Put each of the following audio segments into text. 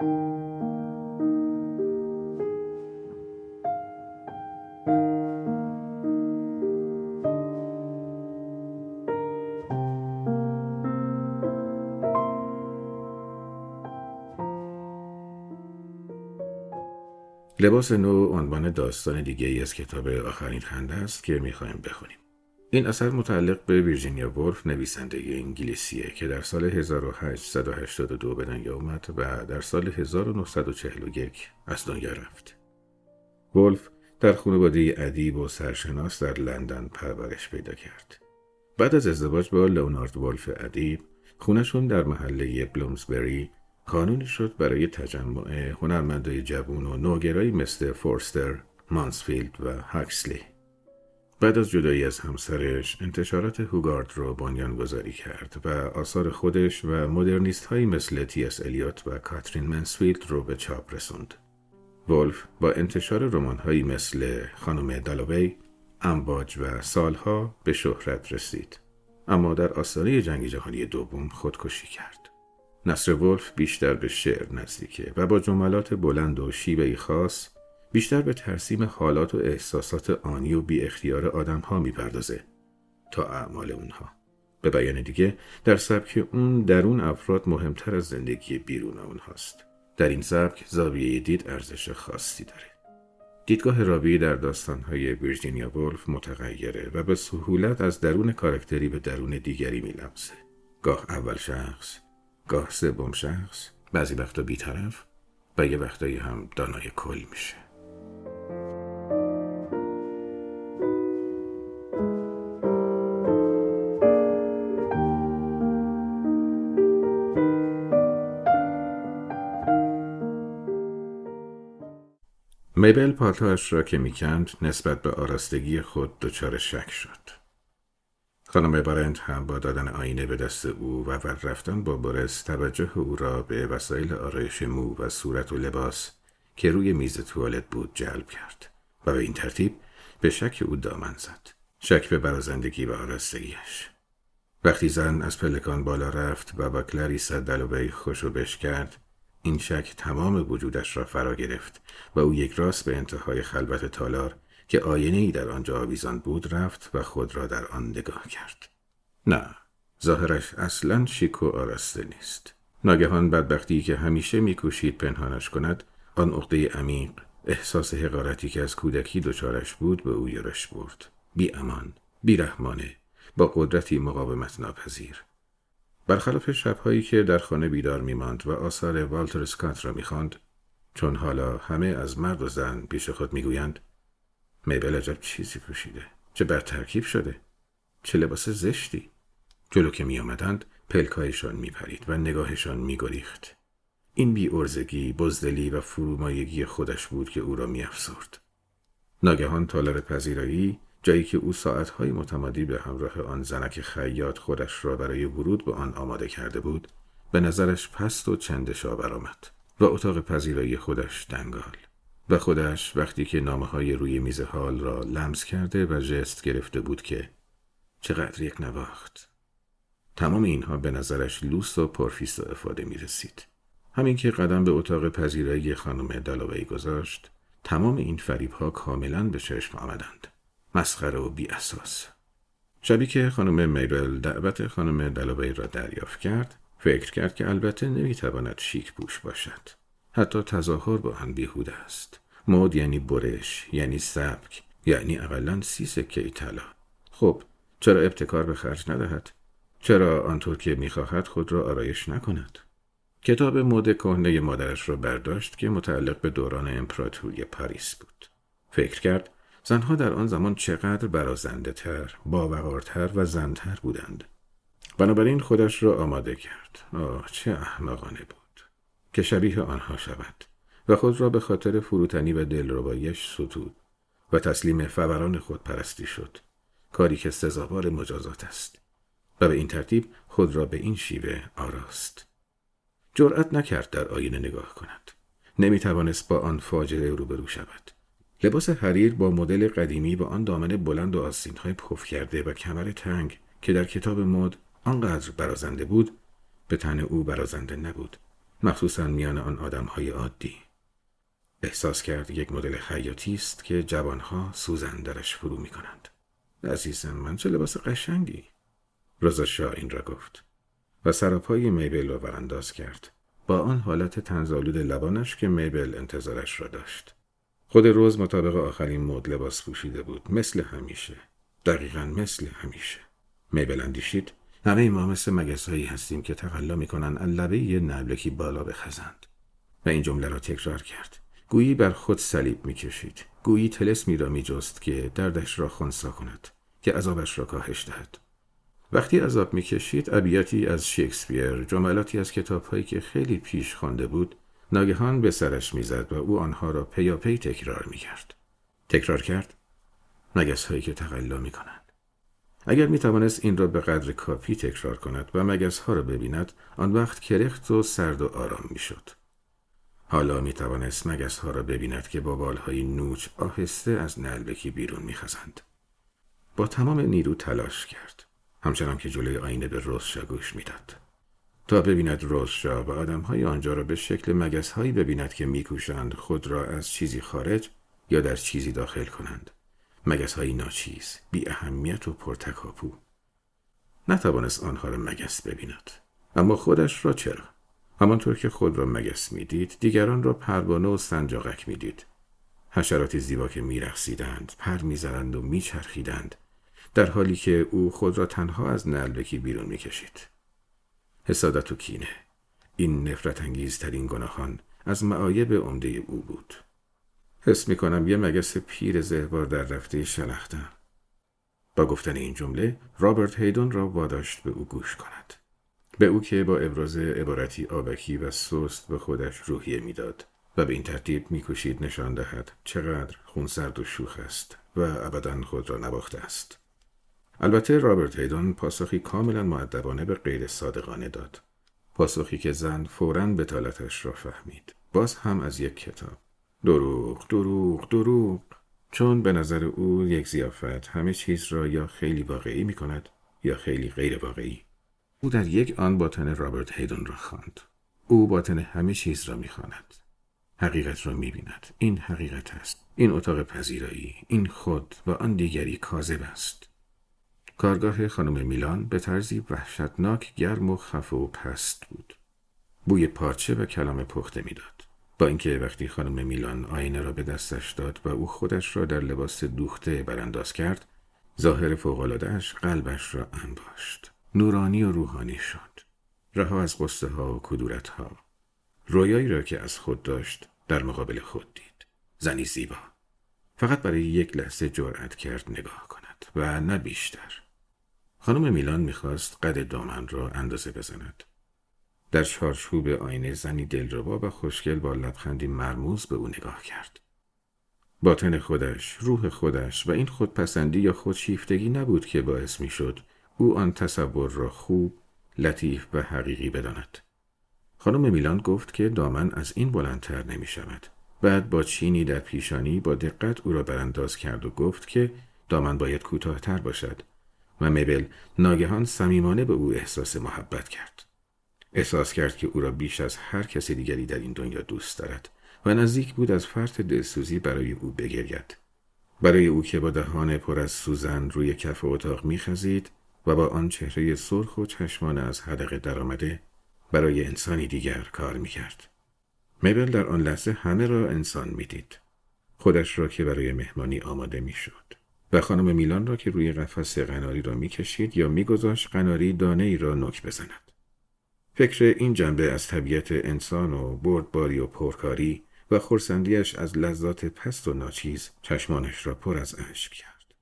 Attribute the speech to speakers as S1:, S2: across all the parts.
S1: لباس نو عنوان داستان دیگه ای از کتاب آخرین خنده است که می‌خوایم بخونیم. این اثر متعلق به ویرجینیا ولف نویسنده انگلیسیه که در سال 1882 به دنیا اومد و در سال 1941 از دنیا رفت. ولف در خانواده ادیب و سرشناس در لندن پرورش پیدا کرد. بعد از ازدواج با لئونارد ولف ادیب، خونشون در محله بلومزبری کانونی شد برای تجمع هنرمندای جوون و نوگرایی مثل فورستر، مانسفیلد و هاکسلی. بعد از جدایی از همسرش انتشارات هوگارث را بنیان گذاری کرد و آثار خودش و مدرنیست هایی مثل تی اس الیوت و کاترین منسفیلد رو به چاپ رسوند. ولف با انتشار رمان هایی مثل خانم دالوی، امواج و سالها به شهرت رسید. اما در آستانه جنگ جهانی دوم خودکشی کرد. نصر ولف بیشتر به شعر نزدیکه و با جملات بلند و شیوهی خاص بیشتر به ترسیم حالات و احساسات آنی و بی اختیار آدم ها می‌پردازه تا اعمال اونها. به بیان دیگه در سبک اون درون افراد مهمتر از زندگی بیرون اونهاست. در این سبک زاویه دید ارزش خاصی داره. دیدگاه راوی در داستانهای ویرجینیا ولف متغیره و به سهولت از درون کارکتری به درون دیگری میلمسه. گاه اول شخص، گاه سوم شخص بعضی وقتا بیطرف و یه وقتایی هم دانای کل میشه میبل پالتاش را که می‌کند نسبت به آراستگی خود دچار شک شد. خانم بارنت هم با دادن آینه به دست او و ور رفتن با برس توجه او را به وسایل آرایش مو و صورت و لباس که روی میز توالت بود جلب کرد و به این ترتیب به شک او دامن زد. شک به برازندگی و آرستگیش وقتی زن از پلکان بالا رفت و با کلاریسا دلوبی خوشو بش کرد این شک تمام وجودش را فرا گرفت و او یک راست به انتهای خلوت تالار که آینه ای در آنجا آویزان بود رفت و خود را در آن نگاه کرد. نه، ظاهرش اصلا شیک و آراسته نیست. ناگهان بدبختی که همیشه میکوشید پنهانش کند آن عقده عمیق احساس حقارتی که از کودکی دچارش بود به او یورش برد بی امان بی رحمانه با قدرتی مقاومت ناپذیر برخلاف شبهایی که در خانه بیدار میماند و آثار والتر اسکات را می‌خواند چون حالا همه از مرد و زن پیش خود می‌گویند میبل عجب چیزی پوشیده چه بر ترکیب شده چه لباس زشتی جلو که می آمدند پلکایشان می پرید و نگاهشان می گریخت. این بی ارزگی، بزدلی و فرومایگی خودش بود که او را می افسرد. ناگهان تالار پذیرایی جایی که او ساعتهای متمادی به همراه آن زنک خیاط خودش را برای ورود به آن آماده کرده بود به نظرش پست و چندشا برآمد و اتاق پذیرایی خودش دنگال و خودش وقتی که نامه های روی میز حال را لمس کرده و جست گرفته بود که چقدر یک نواخت. تمام اینها به نظرش لوس و پرفیس و افاده می رسید. همین که قدم به اتاق پذیرایی خانم دلاوی گذاشت تمام این فریب ها کاملا به چشم آمدند. مسخره و بی اساس. شبی که خانم میرل دعوت خانم دلاوی را دریافت کرد فکر کرد که البته نمی‌تواند شیک پوش باشد. حتی تظاهر با هم بیهوده است. مود یعنی برش یعنی سبک یعنی اقلا سی سکه طلا. خب چرا ابتکار به خرج ندهد؟ چرا آنطور که می‌خواهد خود را آرایش نکند؟ کتاب مد کهنه مادرش را برداشت که متعلق به دوران امپراتوری پاریس بود. فکر کرد زنها در آن زمان چقدر برازنده تر، باوقارتر و زنتر بودند. بنابراین خودش را آماده کرد. آه چه احمقانه بود. که شبیه آنها شود و خود را به خاطر فروتنی و دلرباییش ستود و تسلیم فوران خود پرستی شد کاری که سزاوار مجازات است و به این ترتیب خود را به این شیوه آراست جرأت نکرد در آینه نگاه کند نمی توانست با آن فاجعه روبرو شود لباس حریر با مدل قدیمی با آن دامن بلند و های پف کرده و کمر تنگ که در کتاب مد آنقدر برازنده بود به تن او برازنده نبود مخصوصا میان آن آدمهای عادی. احساس کرد یک مدل خیاطی است که جوانها سوزن درش فرو می کنند. عزیزم من چه لباس قشنگی! رضا شاه این را گفت و سراپای میبل را برانداز کرد. با آن حالت تنزالود لبانش که میبل انتظارش را داشت. خود روز مطابق آخرین مد لباس پوشیده بود. مثل همیشه. دقیقا مثل همیشه. میبل اندیشید؟ همه ما مثل مگسهایی هستیم که تقلا می‌کنن لبه یه نبلکی بالا بخزند. و این جمله را تکرار کرد. گویی بر خود صلیب می‌کشید. گویی تلسمی را میجست که دردش را خونسا کند. که عذابش را کاهش دهد. وقتی عذاب می‌کشید ابیاتی از شکسپیر جملاتی از کتابهایی که خیلی پیش خوانده بود ناگهان به سرش می‌زد و او آنها را پیاپی تکرار می‌کرد تکرار کرد مگس هایی که تقلا می‌کنند اگر می‌توانست این را به قدر کافی تکرار کند و مگس ها را ببیند آن وقت کرخت و سرد و آرام می‌شد حالا می توانست مگس ها را ببیند که با بالهای نوچ آهسته از نلبکی بیرون میخزند. با تمام نیرو تلاش کرد. همچنان که جلوی آینه به روزشا گوش می‌داد. تا ببیند روزشا و آدمهای آنجا را به شکل مگس هایی ببیند که میکوشند خود را از چیزی خارج یا در چیزی داخل کنند. مگس های ناچیز، بی اهمیت و پرتکاپو. نتوانست آنها را مگس ببیند. اما خودش را چرا؟ همانطور که خود را مگس می‌دید دیگران را پروانه و سنجاقک می‌دید حشرات زیبا که میرقصیدند پر می‌زنند و میچرخیدند در حالی که او خود را تنها از نلبکی بیرون می‌کشید حسادت و کینه. این نفرت انگیزترین گناهان از معایب عمده او بود. حس می کنم یه مگس پیر زهبار در رفته شلختم با گفتن این جمله رابرت هیدون را واداشت به او گوش کند. به او که با ابراز عبارتی آبکی و سست به خودش روحیه می‌داد و به این ترتیب میکوشید نشان دهد چقدر خونسرد و شوخ است و ابدا خود را نباخته است. البته رابرت هیدون پاسخی کاملا معدبانه به غیر صادقانه داد. پاسخی که زن فورا بتالتش را فهمید. باز هم از یک کتاب. دروغ دروغ دروغ. چون به نظر او یک زیافت همه چیز را یا خیلی واقعی می کند یا خیلی غیر واقعی. او در یک آن باطن رابرت هیدون را خواند. او باطن همه چیز را می‌خواند حقیقت را می‌بیند این حقیقت است. این اتاق پذیرایی این خود و آن دیگری کاذب است. کارگاه خانم میلان به طرزی وحشتناک گرم و خفه و پست بود. بوی پارچه و کلام پخته می‌داد. با اینکه وقتی خانم میلان آینه را به دستش داد و او خودش را در لباس دوخته برانداز کرد ظاهر فوقالعادهاش قلبش را انباشت. نورانی و روحانی شد. رها از قصه ها و کدورت ها رویایی را که از خود داشت در مقابل خود دید. زنی زیبا. فقط برای یک لحظه جرأت کرد نگاه کند و نه بیشتر. خانم میلان می‌خواست قد دامن را اندازه بزند در چارچوب آینه زنی دلربا و خوشگل با لبخندی مرموز به او نگاه کرد باطن خودش، روح خودش و این خودپسندی یا خودشیفتگی نبود که باعث می‌شد او آن تصور را خوب، لطیف و حقیقی بداند. خانم میلان گفت که دامن از این بلندتر نمی شود. بعد با چینی در پیشانی با دقت او را برانداز کرد و گفت که دامن باید کوتاهتر باشد و میبل ناگهان صمیمانه به او احساس محبت کرد. احساس کرد که او را بیش از هر کسی دیگری در این دنیا دوست دارد و نزدیک بود از فرط دلسوزی برای او بگرید. برای او که با دهان پر از سوزن روی کف اتاق میخزید و با آن چهره سرخ و چشمان از حدقه درآمده برای انسانی دیگر کار می‌کرد. میبل در آن لحظه همه را انسان می‌دید. خودش را که برای مهمانی آماده می‌شد و خانم میلان را که روی قفس قناری را می‌کشید یا میگذاشت قناری دانه ای را نک بزند. فکر این جنبه از طبیعت انسان و بردباری و پرکاری و خورسندیش از لذات پست و ناچیز چشمانش را پر از اشک کرد.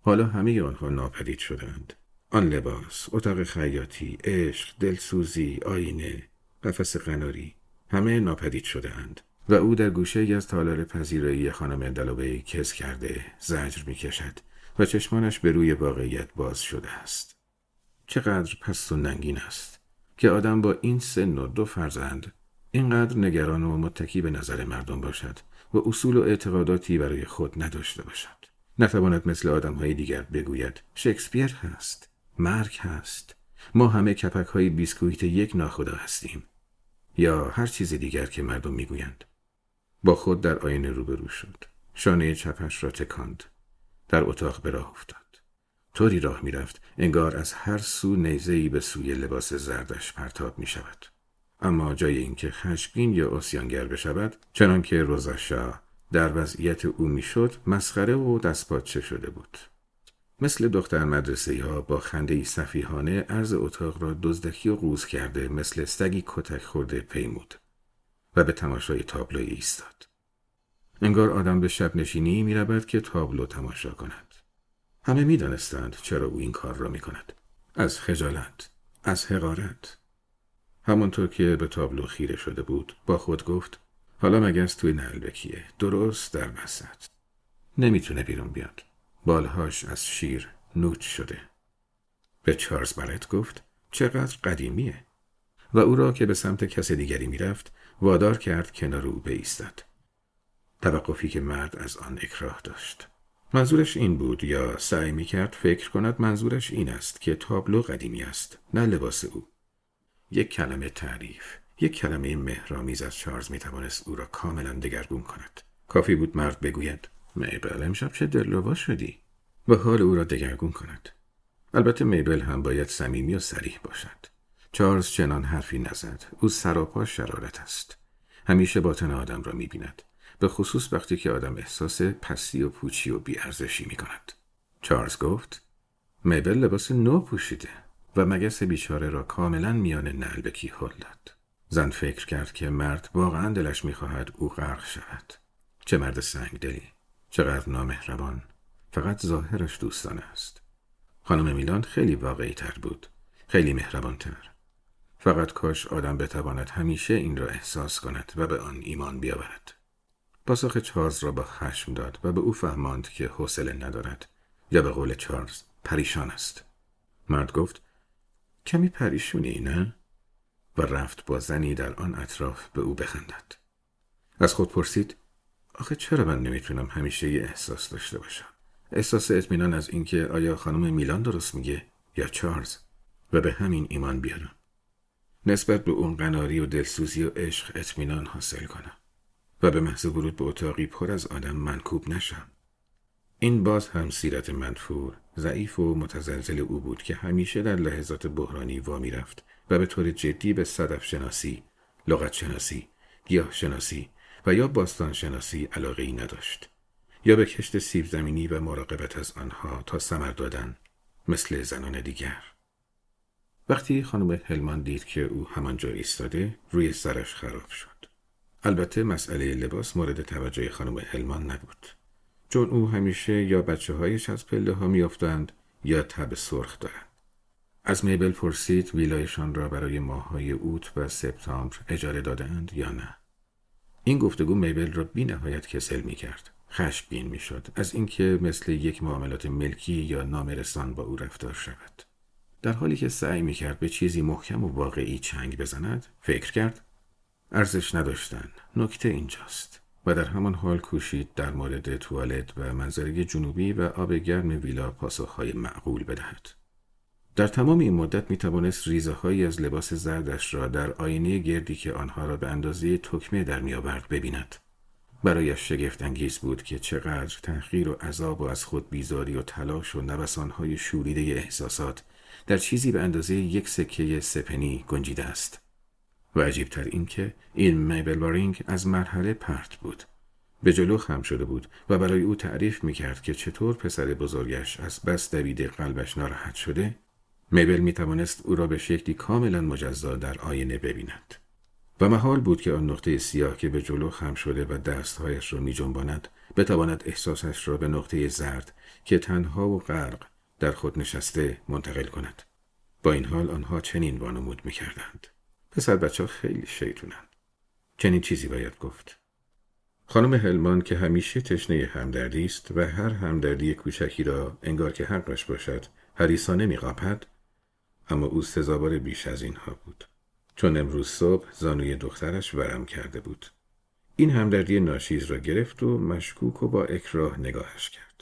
S1: حالا همه آنها ناپدید شدند. آن لباس، اتاق خیاطی، عشق، دلسوزی، آینه، قفس قناری، همه ناپدید شدهاند و او در گوشه ای از تالار پذیرایی خانم دلوبه کس کرده زجر می کشد و چشمانش به روی واقعیت باز شده است. چقدر پست و ننگین است که آدم با این سن و دو فرزند اینقدر نگران و متکی به نظر مردم باشد و اصول و اعتقاداتی برای خود نداشته باشد. نتواند مثل آدم های دیگر بگوید شکسپیر هست مرگ هست ما همه کپک های بیسکویت یک ناخدا هستیم یا هر چیز دیگر که مردم می‌گویند با خود در آینه روبرو شد. شانه چپش را تکاند. در اتاق به راه افتاد. طوری راه می‌رفت انگار از هر سو نیزهای به سوی لباس زردش پرتاب می شود. اما جای اینکه خشمگین یا اسیانگر بشود چنانکه روزاشا در وضعیت او می‌شد مسخره و دستپاچه شده بود. مثل دختر مدرسه ها با خنده صفیحانه عرض اتاق را دزدکی و قوز کرده مثل سگی کتک خورده پیمود. و به تماشای تابلو ایستاد. انگار آدم به شب نشینی می رود که تابلو تماشا کند. همه می دانستند چرا او این کار را می کند. از خجالت، از حقارت. همانطور که به تابلو خیره شده بود با خود گفت حالا مگس توی نلبکیه درست در وسط. نمی‌تونه بیرون بیاد. بالهاش از شیر نوچ شده. به چارلز برت گفت چقدر قدیمیه و او را که به سمت کس دیگری می‌رفت وادار کرد کنار او بایستد. توقفی که مرد از آن اکراه داشت. منظورش این بود یا سعی می کرد فکر کند منظورش این است که تابلو قدیمی است نه لباس او. یک کلمه تعریف، یک کلمه مهرامیز از چارلز می توانست او را کاملا دگرگون کند. کافی بود مرد بگوید میبل امشب چه دلربا شدی و حال او را دگرگون کند البته میبل هم باید صمیمی و سریح باشد چارلز چنان حرفی نزد او سراپا شرارت است همیشه باطن آدم را می‌بیند به خصوص وقتی که آدم احساس پستی و پوچی و بیارزشی می کند. چارلز گفت میبل لباس نو پوشیده و مگس بیچاره را کاملا میان نلبکی هل داد. زن فکر کرد که مرد واقعا دلش می‌خواهد او غرق شود. چه مرد سنگ دلی. چقدر نامهربان فقط ظاهرش دوستانه است خانم میلان خیلی واقعی تر بود خیلی مهربان تر فقط کاش آدم بتواند همیشه این را احساس کند و به آن ایمان بیاورد. پاسخ چارلز را با خشم داد و به او فهماند که حوصله ندارد یا به قول چارلز پریشان است. مرد گفت کمی پریشونی نه؟ و رفت با زنی در آن اطراف به او بخندد. از خود پرسید آخه چرا من نمی‌تونم همیشه یه احساس داشته باشم؟ احساس اطمینان از اینکه آیا خانم میلان درست میگه یا چارلز؟ و به همین ایمان بیارم. نسبت به اون قناری و دلسوزی و عشق اطمینان حاصل کنم و به محض ورود به اتاقی پر از آدم منکوب نشم. این باز هم سیرت منفور ضعیف و متزلزل او بود که همیشه در لحظات بحرانی وامی رفت و به طور جدی به صدف شناسی لغت شناسی گیاه شناسی و یا باستان شناسی علاقه ای نداشت یا به کشت سیب زمینی و مراقبت از آنها تا سمر دادن مثل زنان دیگر. وقتی خانم هلمان دید که او همانجا ایستاده روی سرش خراب شد. البته مسئله لباس مورد توجه خانم هلمان نبود. چون او همیشه یا بچه هایش از پله ها میافتند یا تب سرخ دارند. از میبل پرسید ویلایشان را برای ماههای اوت و سپتامبر اجاره دادند یا نه. این گفتگو میبل را بی نهایت کسل می کرد. خشمگین می شد از اینکه مثل یک معاملات ملکی یا نامرسان با او رفتار شود. در حالی که سعی می کرد به چیزی محکم و واقعی چنگ بزند فکر کرد ارزش نداشتن نکته اینجاست و در همان حال کوشید در مورد توالت و منظره جنوبی و آب گرم ویلا پاسخهای معقول بدهد. در تمام این مدت می توانست ریزه هایی از لباس زردش را در آینه گردی که آنها را به اندازه تکمه در می آورد ببیند. برایش شگفت انگیز بود که چقدر تحقیر و عذاب و از خود بیزاری و تلاش و نوسانهای شوریده احساسات در چیزی به اندازه یک سکه سپنی گنجیده است. و عجیبتر این که این میبل وارینگ از مرحله پرت بود. به جلو خم شده بود و برای او تعریف می کرد که چطور پسر بزرگش از بس دویده قلبش ناراحت شده میبل می توانست او را به شکلی کاملا مجزا در آینه ببیند و محال بود که آن نقطه سیاه که به جلو خم شده و دستهایش را می جنباند بتواند احساسش را به نقطه زرد که تنها و غرق در خود نشسته منتقل کند. با این حال آنها چنین وانمود می کردند پسر بچه ها خیلی شیطونند. چنین چیزی باید گفت. خانم هلمان که همیشه تشنه همدردی است و هر همدردی کوچکی را انگار که حقش باشد هریسانه میقاپد اما او سزاوار بیش از اینها بود. چون امروز صبح زانوی دخترش ورم کرده بود. این همدردی ناشیز را گرفت و مشکوک و با اکراه نگاهش کرد.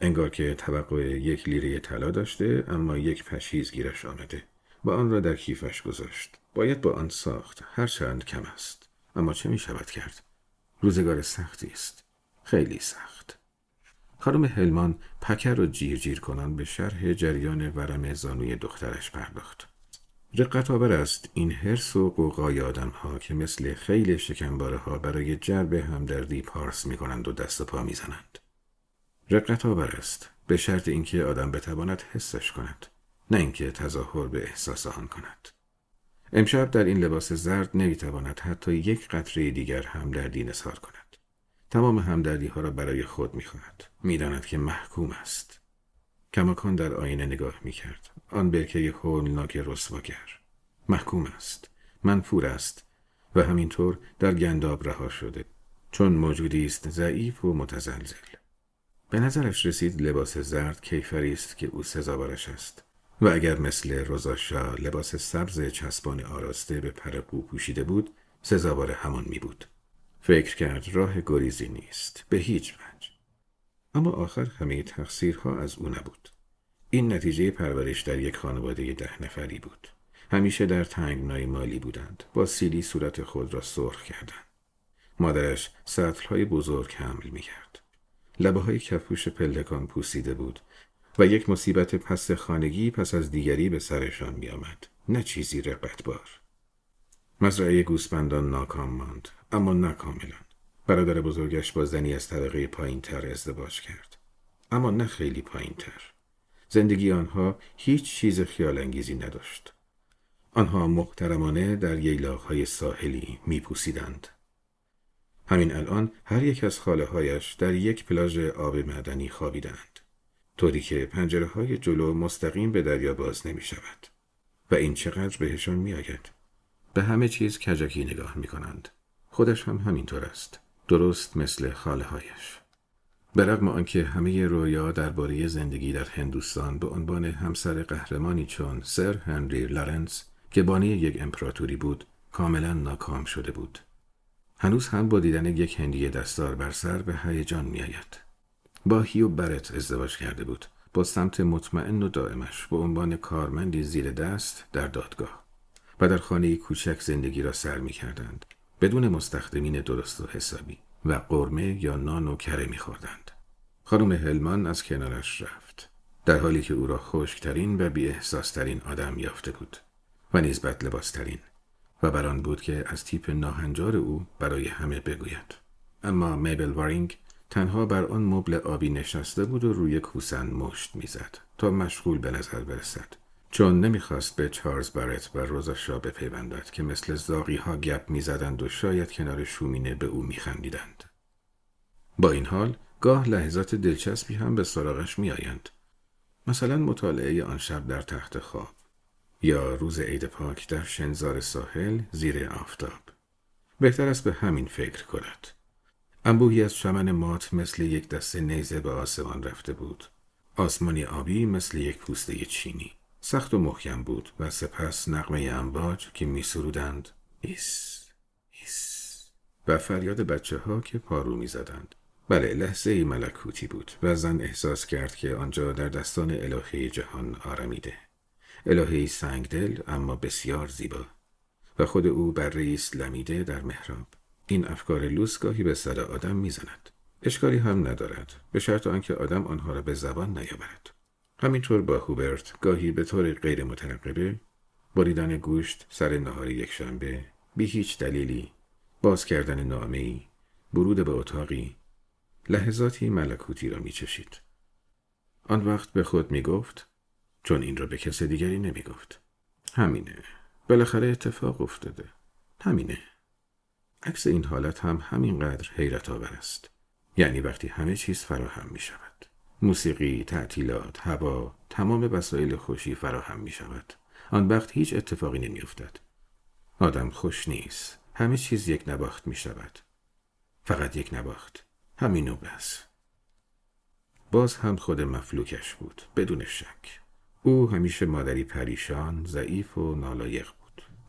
S1: انگار که توقع یک لیره طلا داشته اما یک پشیز گیرش آمده. و آن را در کیفش گذاشت. باید با آن ساخت. هرچند کم است. اما چه می شود کرد؟ روزگار سختی است. خیلی سخت. خانم هلمان پکر و جیر جیر کنان به شرح جریان ورم زانوی دخترش پرداخت. رقت آور است این حرس و قوقای آدم ها که مثل خیل شکمباره ها برای جرب همدردی پارس می کنند و دست و پا می زنند. رقت آور است به شرط اینکه آدم بتواند حسش کند نه اینکه تظاهر به احساس آن کند. امشب در این لباس زرد نمی‌تواند حتی یک قطره دیگر همدردی نثار کند. تمام همدردی ها را برای خود می‌خواهد. می‌داند که محکوم است. کماکان در آینه نگاه می‌کرد. آن برکه هولناک رسواگر. محکوم است. منفور است. و همینطور در گنداب رها شده. چون موجودی است ضعیف و متزلزل. به نظرش رسید لباس زرد کیفری است که او سزاوارش است. و اگر مثل روزاشا لباس سبز چسبان آراسته به پر قو پوشیده بود سزاوار همان می بود. فکر کرد راه گریزی نیست به هیچ وجه. اما آخر همه تقصیرها از او نبود. این نتیجه پرورش در یک خانواده ده نفری بود. همیشه در تنگنای مالی بودند با سیلی صورت خود را سرخ کردند. مادرش سطلهای بزرگ حمل می کرد لبه های کفوش پلکان پوسیده بود و یک مصیبت پس خانگی پس از دیگری به سرشان می آمد. نه چیزی رقتبار. مزرعه گوسفندان ناکام ماند اما نه کاملا. برادر بزرگش با زنی از طبقه پایین تر ازدواج کرد. اما نه خیلی پایین تر. زندگی آنها هیچ چیز خیال انگیزی نداشت. آنها محترمانه در ییلاق های ساحلی می پوسیدند. همین الان هر یک از خاله هایش در یک پلاژ آب معدنی خوابیدند. طوری که پنجره های جلو مستقیم به دریا باز نمی شود و این چقدر بهشان می آید. به همه چیز کجکی نگاه می کنند. خودش هم همینطور است. درست مثل خاله هایش. به رغم آنکه همه رویا درباره زندگی در هندوستان به عنوان همسر قهرمانی چون سر هنری لارنس که بانی یک امپراتوری بود کاملا ناکام شده بود. هنوز هم با دیدن یک هندی دستار بر سر به هیجان میآید. با هیو برت ازدواج کرده بود. با سمت مطمئن و دائمش به عنوان کارمندی زیر دست در دادگاه. و در خانه کوچک زندگی را سر می کردند بدون مستخدمین درست و حسابی. و قرمه یا نان و کره می خوردند. خانم هلمان از کنارش رفت. در حالی که او را خشکترین و بی احساسترین آدم یافته بود. و نیز بد لباسترین و بران بود که از تیپ ناهنجار او برای همه بگوید. اما میبل وارینگ تنها بر آن مبل آبی نشسته بود و روی کوسن مشت می‌زد تا مشغول به نظر برسد. چون نمی‌خواست به چارلز برت و روزا شا بپیوندد که مثل زاغی ها گپ می‌زدند و شاید کنار شومینه به او میخندیدند. با این حال گاه لحظات دلچسبی هم به سراغش میآیند. مثلا مطالعه آن شب در تخت خواب. یا روز عید پاک در شنزار ساحل زیر آفتاب بهتر است به همین فکر کند انبوهی از چمن مات مثل یک دسته نیزه به آسمان رفته بود. آسمانی آبی مثل یک پوسته چینی. سخت و محکم بود و سپس نغمه امواج که می سرودند هیس هیس و فریاد بچه ها که پارو می زدند. بله لحظه ملکوتی بود و زن احساس کرد که آنجا در دستان الهه جهان آرمیده. الهه سنگدل اما بسیار زیبا. و خود او بره ایست لمیده در محراب. این افکار لوس گاهی به سر آدم می‌زند. اشکالی هم ندارد. به شرط آنکه آدم آنها را به زبان نیاورد. همینطور با هوبرت گاهی به طور غیر مترقبه بریدن گوشت سر نهار یک شنبه بی هیچ دلیلی باز کردن نامهای برود به اتاقی لحظاتی ملکوتی را میچشید. آن وقت به خود می‌گفت چون این را به کس دیگری نمی‌گفت. همینه. بالاخره اتفاق افتاده. همینه. عکس این حالت هم همینقدر حیرت آور است. یعنی وقتی همه چیز فراهم می شود موسیقی، تعطیلات، هوا، تمام وسایل خوشی فراهم می شود آن وقت هیچ اتفاقی نمی افتد. آدم خوش نیست. همه چیز یک نباخت می شود فقط یک نباخت همین و بس. باز هم خود مفلوکش بود بدون شک. او همیشه مادری پریشان ضعیف و نالایق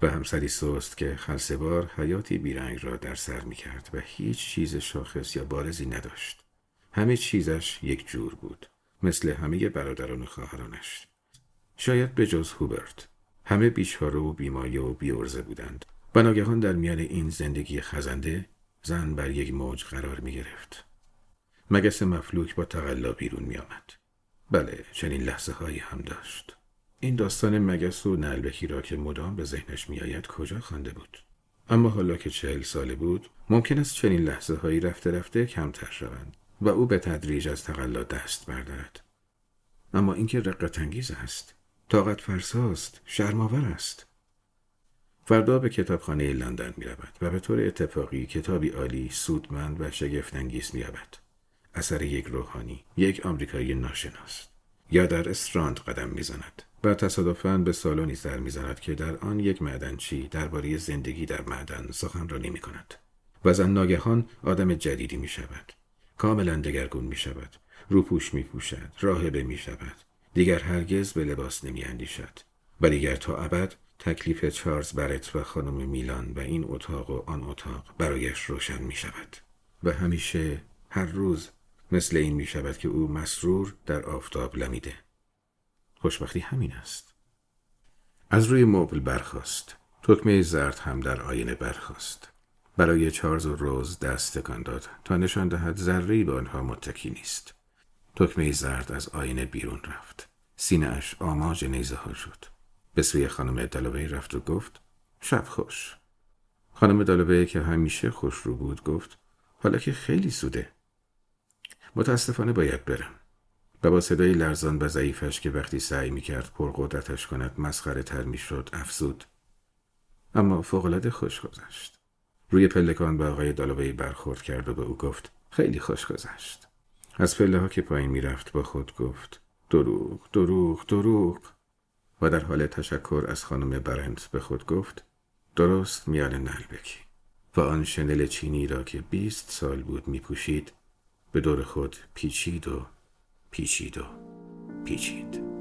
S1: و همسری سست که خلصبار حیاتی بیرنگ را در سر می کرد و هیچ چیز شاخص یا بارزی نداشت. همه چیزش یک جور بود. مثل همه برادران و خواهرانش. شاید به جز هوبرت. همه بیچاره و بیمایه و بیورزه بودند و ناگهان در میان این زندگی خزنده زن بر یک موج قرار می گرفت. مگس مفلوک با تقلا بیرون می آمد. بله چنین لحظه هایی هم داشت. این داستان مگس و نلبکی را که مدام به ذهنش میآید کجا خوانده بود اما حالا که چهل ساله بود ممکن است چنین لحظه هایی رفته رفته کمتر شوند و او به تدریج از تقلا دست بردارد اما اینکه رقت انگیز است طاقت فرساست شرماور است فردا به کتابخانه لندن می رود و به طور اتفاقی کتابی عالی سودمند و شگفتانگیز می رود. اثر یک روحانی یک آمریکایی ناشناس. یا در استراند قدم می‌زند و تصادفاً به سالونی سر می‌زند که در آن یک معدنچی درباره زندگی در معدن سخنرانی می کند و زن ناگهان آدم جدیدی می شود کاملا دگرگون می شود روپوش می پوشد راهبه می شود دیگر هرگز به لباس نمی اندیشد و دیگر تا ابد تکلیف چارلز برت و خانم میلان و این اتاق و آن اتاق برایش روشن می شود و همیشه هر روز مثل این می شود که او مسرور در آفتاب لمیده. خوشبختی همین است. از روی مبل برخاست. تکمه زرد هم در آینه برخاست. برای چارلز و روز دست تکان داد تا نشان دهد ذره به آنها متکی نیست. تکمه زرد از آینه بیرون رفت. سینه اش آماج نیزه ها شد. به سوی خانم دالوی رفت و گفت شب خوش. خانم دالوی که همیشه خوش رو بود گفت حالا که خیلی سوده. متاسفانه باید برم. و با صدای لرزان و ضعیفش که وقتی سعی می‌کرد پرقدرتش کند مسخره تر می‌شد افزود. اما فوقالعاده خوش گذشت. روی پلکان به آقای دالوی برخورد کرد و به او گفت خیلی خوش گذشت. از پله ها که پایین می‌رفت با خود گفت دروغ دروغ دروغ. و در حال تشکر از خانم برنت به خود گفت درست میان نلبکی. و آن شنل چینی را که بیست سال بود میپوشید به دور خود پیچید و پیچید و پیچید.